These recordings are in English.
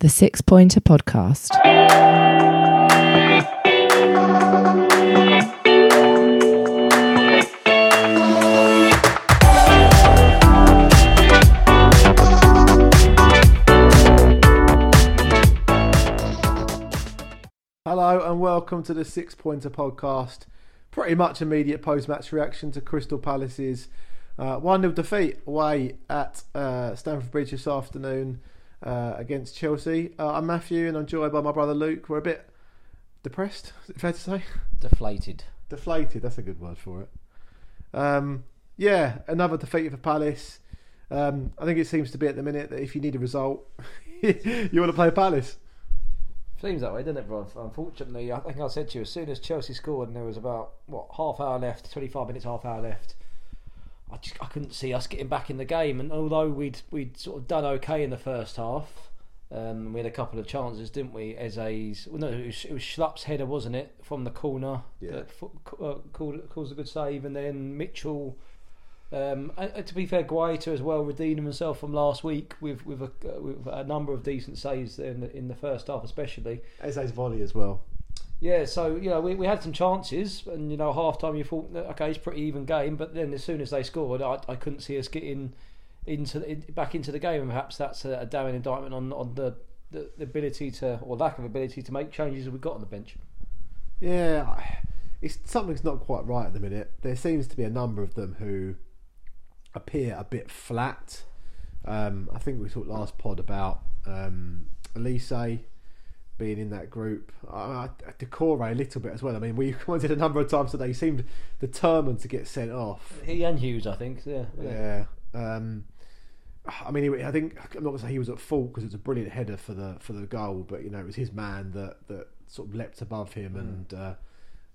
The Six Pointer Podcast. Hello and welcome to the Six Pointer Podcast. Pretty much immediate post match reaction to Crystal Palace's uh, 1 0 defeat away at uh, Stamford Bridge this afternoon uh, against Chelsea. Uh, I'm Matthew and I'm joined by my brother Luke. We're a bit depressed, is it fair to say? deflated. Deflated, that's a good word for it. Um, yeah, another defeat for Palace. Um, I think it seems to be at the minute that if you need a result, you want to play Palace. Seems that way, doesn't it, bro? Unfortunately, I think I said to you as soon as Chelsea scored and there was about what half hour left, twenty five minutes, half hour left. I just I couldn't see us getting back in the game, and although we'd we'd sort of done okay in the first half, um, we had a couple of chances, didn't we? Eze's, well, no, it was, it was Schlupp's header, wasn't it, from the corner Yeah. that uh, called caused a good save, and then Mitchell. Um, and, and to be fair, Guaita as well redeemed himself from last week with with a, uh, with a number of decent saves in the, in the first half, especially. Eze's volley as well. Yeah, so you know we, we had some chances, and you know half time you thought okay it's pretty even game, but then as soon as they scored, I, I couldn't see us getting into the, back into the game, and perhaps that's a, a damning indictment on on the, the, the ability to or lack of ability to make changes we've got on the bench. Yeah, it's something's not quite right at the minute. There seems to be a number of them who appear a bit flat. Um, I think we talked last pod about um, Olise being in that group. Uh, Doucouré a little bit as well. I mean, we commented a number of times today. He seemed determined to get sent off. He and Hughes, I think. Yeah, Yeah. Um, I mean, I think I'm not going to say he was at fault because it was a brilliant header for the for the goal, but you know it was his man that that sort of leapt above him, and uh,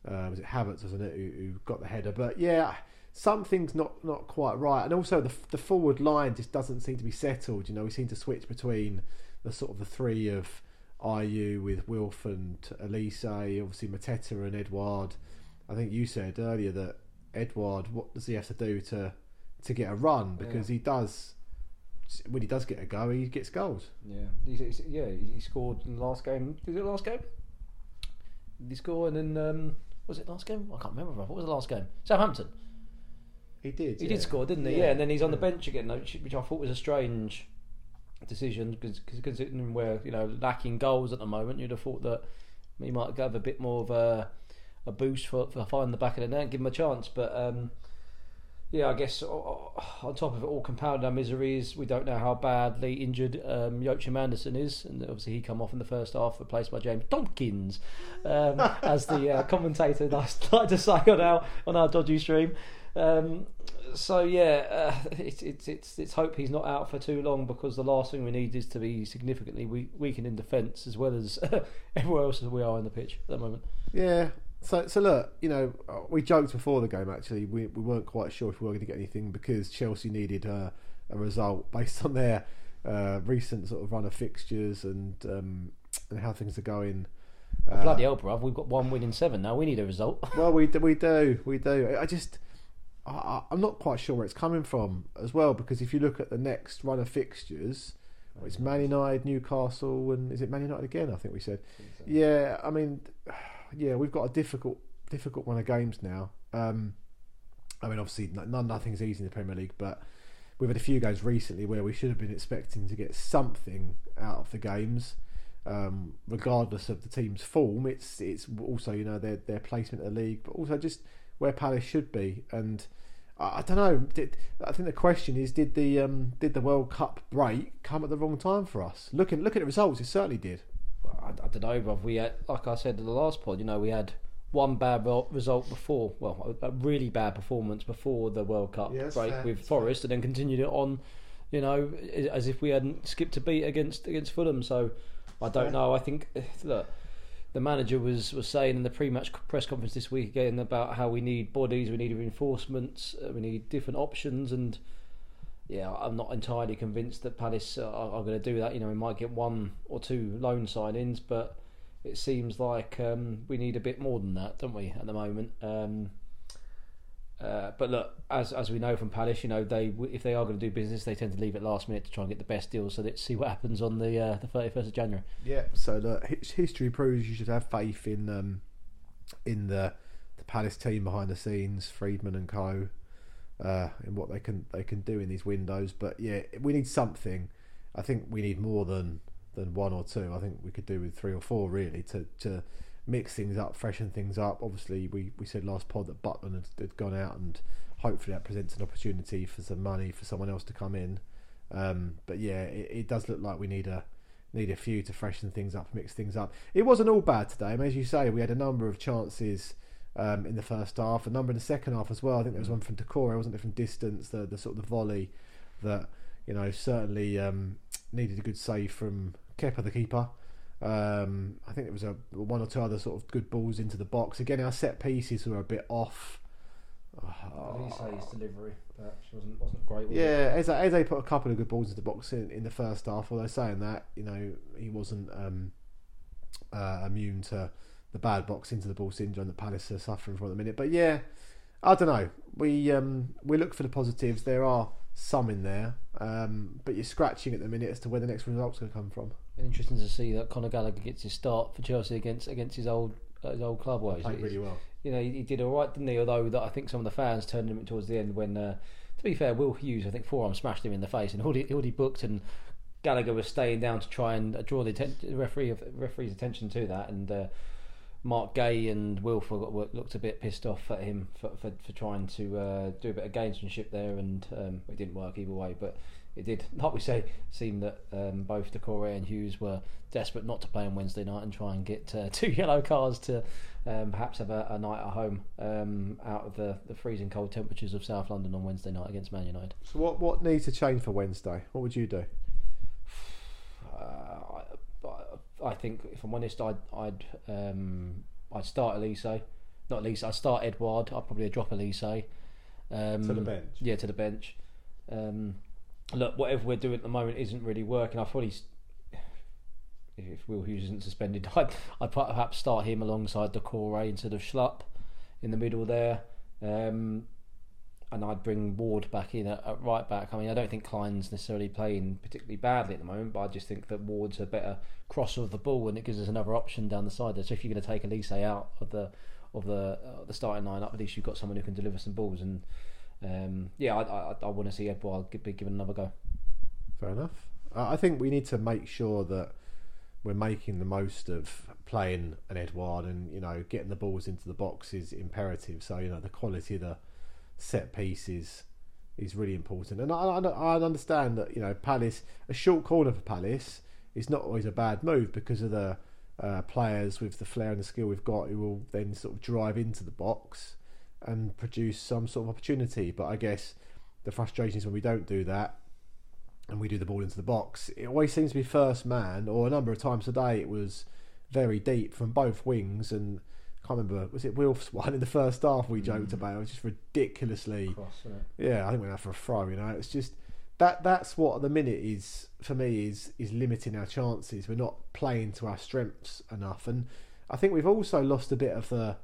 uh, was it Havertz, wasn't it, who, who got the header? But yeah, something's not not quite right, and also the the forward line just doesn't seem to be settled. You know, we seem to switch between the sort of the three of Ayew with Wilf and Olise, obviously Mateta and Edouard. I think you said earlier that Edouard, what does he have to do to to get a run? Because he does when he does get a go, he gets goals. Yeah, he's, he's, yeah, he scored in the last game. Was it the last game? Did he score and then um, was it last game? I can't remember. What was the last game? Southampton. He did. He yeah. did score, didn't he? Yeah. Yeah, and then he's on the bench again, which I thought was a strange decision because considering we're you know lacking goals at the moment, you'd have thought that he might have a bit more of a a boost for, for finding the back of the net and give him a chance. But um, yeah, I guess on top of it all, compounded our miseries, we don't know how badly injured um, Joachim Andersen is, and obviously he come off in the first half, replaced by James Tomkins, um, as the uh, commentator like like to say on our on our dodgy stream. Um, so yeah, uh, it's it's it's it's hope he's not out for too long because the last thing we need is to be significantly weak, weakened in defence as well as everywhere else as we are in the pitch at the moment. Yeah. So, so look, you know, we joked before the game. Actually, we we weren't quite sure if we were going to get anything because Chelsea needed a, a result based on their uh, recent sort of run of fixtures and um, and how things are going. Uh, Bloody hell, bruv, we've got one win in seven now. We need a result. Well, we do, we do, we do. I just, I- I, I'm not quite sure where it's coming from as well because if you look at the next run of fixtures, it's Man United, Newcastle, and is it Man United again? I think we said. Yeah, I mean, yeah, we've got a difficult, difficult run of games now. Um, I mean, obviously, none, nothing's easy in the Premier League, but we've had a few games recently where we should have been expecting to get something out of the games, um, regardless of the team's form. It's it's also you know their their placement in the league, but also just where Palace should be. And I, don't know. Did, I think the question is, did the um, did the World Cup break come at the wrong time for us? Looking look at the results, it certainly did. I, I don't know, bruv. We had, like I said in the last pod, you know, we had one bad result before, well, a, really bad performance before the World Cup break fair, with Forest, and then continued it on, you know, as if we hadn't skipped a beat against against Fulham. So I don't fair. know. I think look, the manager was was saying in the pre-match press conference this week again about how we need bodies, we need reinforcements, uh, we need different options, and yeah, I'm not entirely convinced that Palace are, are going to do that. You know, we might get one or two loan signings, but it seems like um, we need a bit more than that, don't we, at the moment? Um, Uh, but look, as as we know from Palace, you know they if they are going to do business, they tend to leave it last minute to try and get the best deal. So let's see what happens on the uh, the thirty first of January. Yeah. So his- history proves you should have faith in um, in the the Palace team behind the scenes, Freedman and Co. Uh, in what they can they can do in these windows. But yeah, we need something. I think we need more than than one or two. I think we could do with three or four really to to mix things up, freshen things up. Obviously, we, we said last pod that Butland had, had gone out, and hopefully that presents an opportunity for some money for someone else to come in. Um, but yeah, it, it does look like we need a need a few to freshen things up, mix things up. It wasn't all bad today. I mean, as you say, we had a number of chances um, in the first half, a number in the second half as well. I think there was one from Doucouré, wasn't it, from distance, the the sort of the volley that you know certainly um, needed a good save from Kepa, the keeper. Um, I think there was a one or two other sort of good balls into the box. Again, our set pieces were a bit off. Olise's delivery perhaps wasn't wasn't great. Was Yeah, Eze, Eze put a couple of good balls into the box in, in the first half. Although saying that, you know, he wasn't um, uh, immune to the bad box into the ball syndrome that Palace are suffering from at the minute. But yeah, I don't know. We um, we look for the positives. There are some in there, um, but you're scratching at the minute as to where the next result's going to come from. Interesting to see that Conor Gallagher gets his start for Chelsea against against his old uh, his old club. Well, Played really well. you know, he, he did all right, didn't he? Although that I think some of the fans turned him towards the end when, uh, to be fair, Will Hughes I think forearm smashed him in the face and already already booked and Gallagher was staying down to try and uh, draw the atten- referee referee's attention to that and. Uh, Marc Guéhi and got- looked a bit pissed off at him for, for, for trying to uh, do a bit of gamesmanship there, and um, it didn't work either way. But it did, like we say, seem that um, both Doucouré and Hughes were desperate not to play on Wednesday night and try and get uh, two yellow cards to um, perhaps have a, a night at home um, out of the, the freezing cold temperatures of South London on Wednesday night against Man United. So what what needs to change for Wednesday? What would you do? Uh, I, I think, if I'm honest, I'd I'd um, I'd start Olise, not Olise. I'd start Edouard. I'd probably drop Olise. Um, To the bench? Yeah, to the bench. Um, look, whatever we're doing at the moment isn't really working. I probably, s- if Will Hughes isn't suspended, I'd, I'd perhaps start him alongside Doucouré instead of Schlupp in the middle there. Um, and I'd bring Ward back in at, at right back. I mean, I don't think Clyne's necessarily playing particularly badly at the moment, but I just think that Ward's a better crosser of the ball, and it gives us another option down the side there. So if you're going to take Olise out of the of the uh, the starting lineup, at least you've got someone who can deliver some balls. And um, yeah, I, I, I want to see gi- be given another go. Fair enough. I think we need to make sure that we're making the most of playing an Edouard and you know getting the balls into the box is imperative. So you know the quality of the set piece is is really important. And I, I, I understand that you know Palace a short corner for Palace is not always a bad move because of the uh, players with the flair and the skill we've got who will then sort of drive into the box and produce some sort of opportunity. But I guess the frustration is when we don't do that and we do the ball into the box, it always seems to be first man, or a number of times today it was very deep from both wings. And I can't remember, was it Wilf's one in the first half we joked mm. about? It was just ridiculously. Yeah, I think we went out for a throw. You know, it's just that that's what the minute is for me is is limiting our chances. We're not playing to our strengths enough, and I think we've also lost a bit of the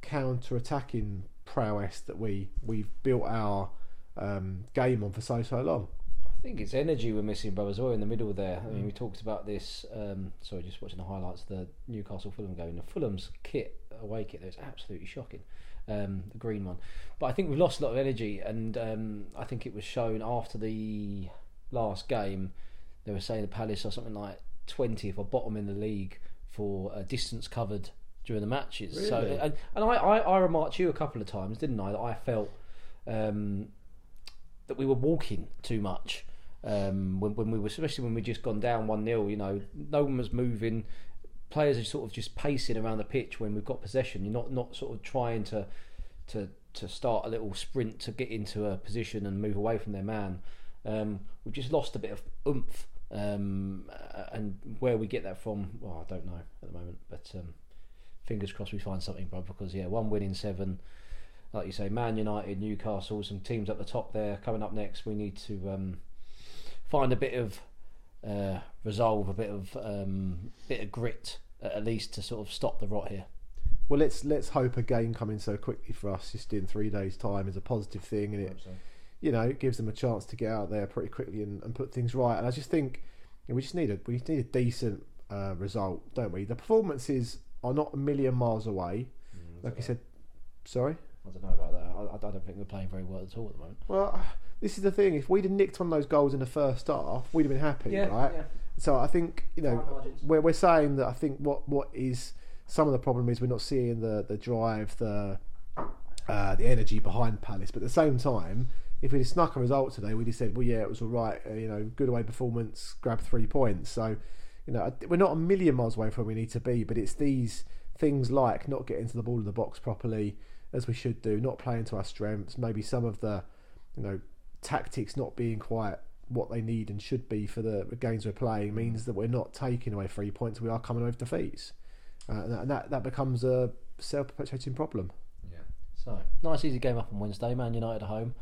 counter attacking prowess that we we've built our um, game on for so so long. I think it's energy we're missing, brothers. Or in the middle there. I mean, we talked about this. Um, sorry, just watching the highlights of the Newcastle Fulham game. The Fulham's kit, away kit, is absolutely shocking. Um, the green one, but I think we've lost a lot of energy, and um, I think it was shown after the last game. They were saying the Palace are something like twentieth or bottom in the league for uh, distance covered during the matches. So, and, and I, I, I remarked to you a couple of times, didn't I? That I felt um, that we were walking too much um, when, when we were, especially when we'd just gone down one 0 You know, no one was moving. Players are sort of just pacing around the pitch when we've got possession. You're not not sort of trying to to to start a little sprint to get into a position and move away from their man. Um, we've just lost a bit of oomph. Um, and where we get that from, well, I don't know at the moment. But um, fingers crossed we find something, bro. Because yeah, one win in seven like you say, Man United, Newcastle, some teams up the top there coming up next. We need to um, find a bit of uh, resolve, a bit of um, bit of grit, at least to sort of stop the rot here. well, let's let's hope a game coming so quickly for us, just in three days' time, is a positive thing, and it you know it gives them a chance to get out there pretty quickly and, and put things right. And I just think you know, we just need a we need a decent uh, result, don't we? The performances are not a million miles away. Mm, Like I said, sorry. I don't know about that. I, I don't think we're playing very well at all at the moment. Well, this is the thing. If we'd have nicked one of those goals in the first half, we'd have been happy, right? So I think you know we're we're saying that I think what what is some of the problem is we're not seeing the the drive, the uh, the energy behind Palace. But at the same time, if we'd have snuck a result today, we'd have said, well, yeah, it was all right. Uh, you know, good away performance, grab three points. So you know, we're not a million miles away from where we need to be. But it's these things like not getting to the ball in the box properly as we should do, not playing to our strengths, maybe some of the you know tactics not being quite what they need and should be for the games we're playing means that we're not taking away three points. We are coming away with defeats, uh, and, that, that becomes a self-perpetuating problem. So nice easy game up on Wednesday. Man United at home.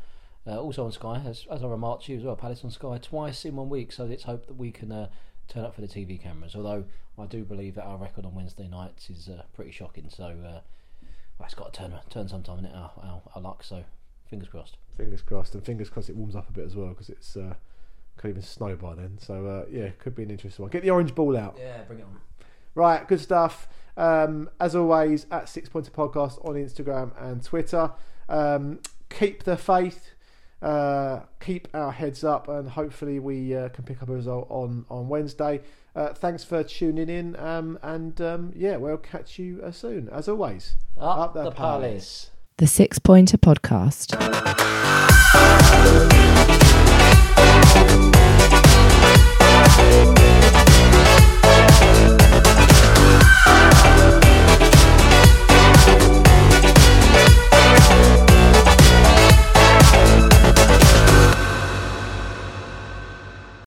Uh, also on Sky, as, as I remarked to you as well, Palace on Sky twice in one week. So let's hope that we can uh, turn up for the TV cameras. Although I do believe that our record on Wednesday nights is uh, pretty shocking. So uh, well, it's got to turn turn sometime in it our, our, our luck. So fingers crossed. Fingers crossed, and fingers crossed it warms up a bit as well because it's uh, could even snow by then. So uh, yeah, could be an interesting one. Get the orange ball out. Yeah, bring it on. Right, good stuff. Um, as always, at Six Pointer Podcast on Instagram and Twitter. Um, keep the faith, uh, keep our heads up, and hopefully we uh, can pick up a result on on Wednesday. Uh, thanks for tuning in, um, and um, yeah, we'll catch you uh, soon. As always, Up, Up the the Palace. Palace. The Six Pointer Podcast.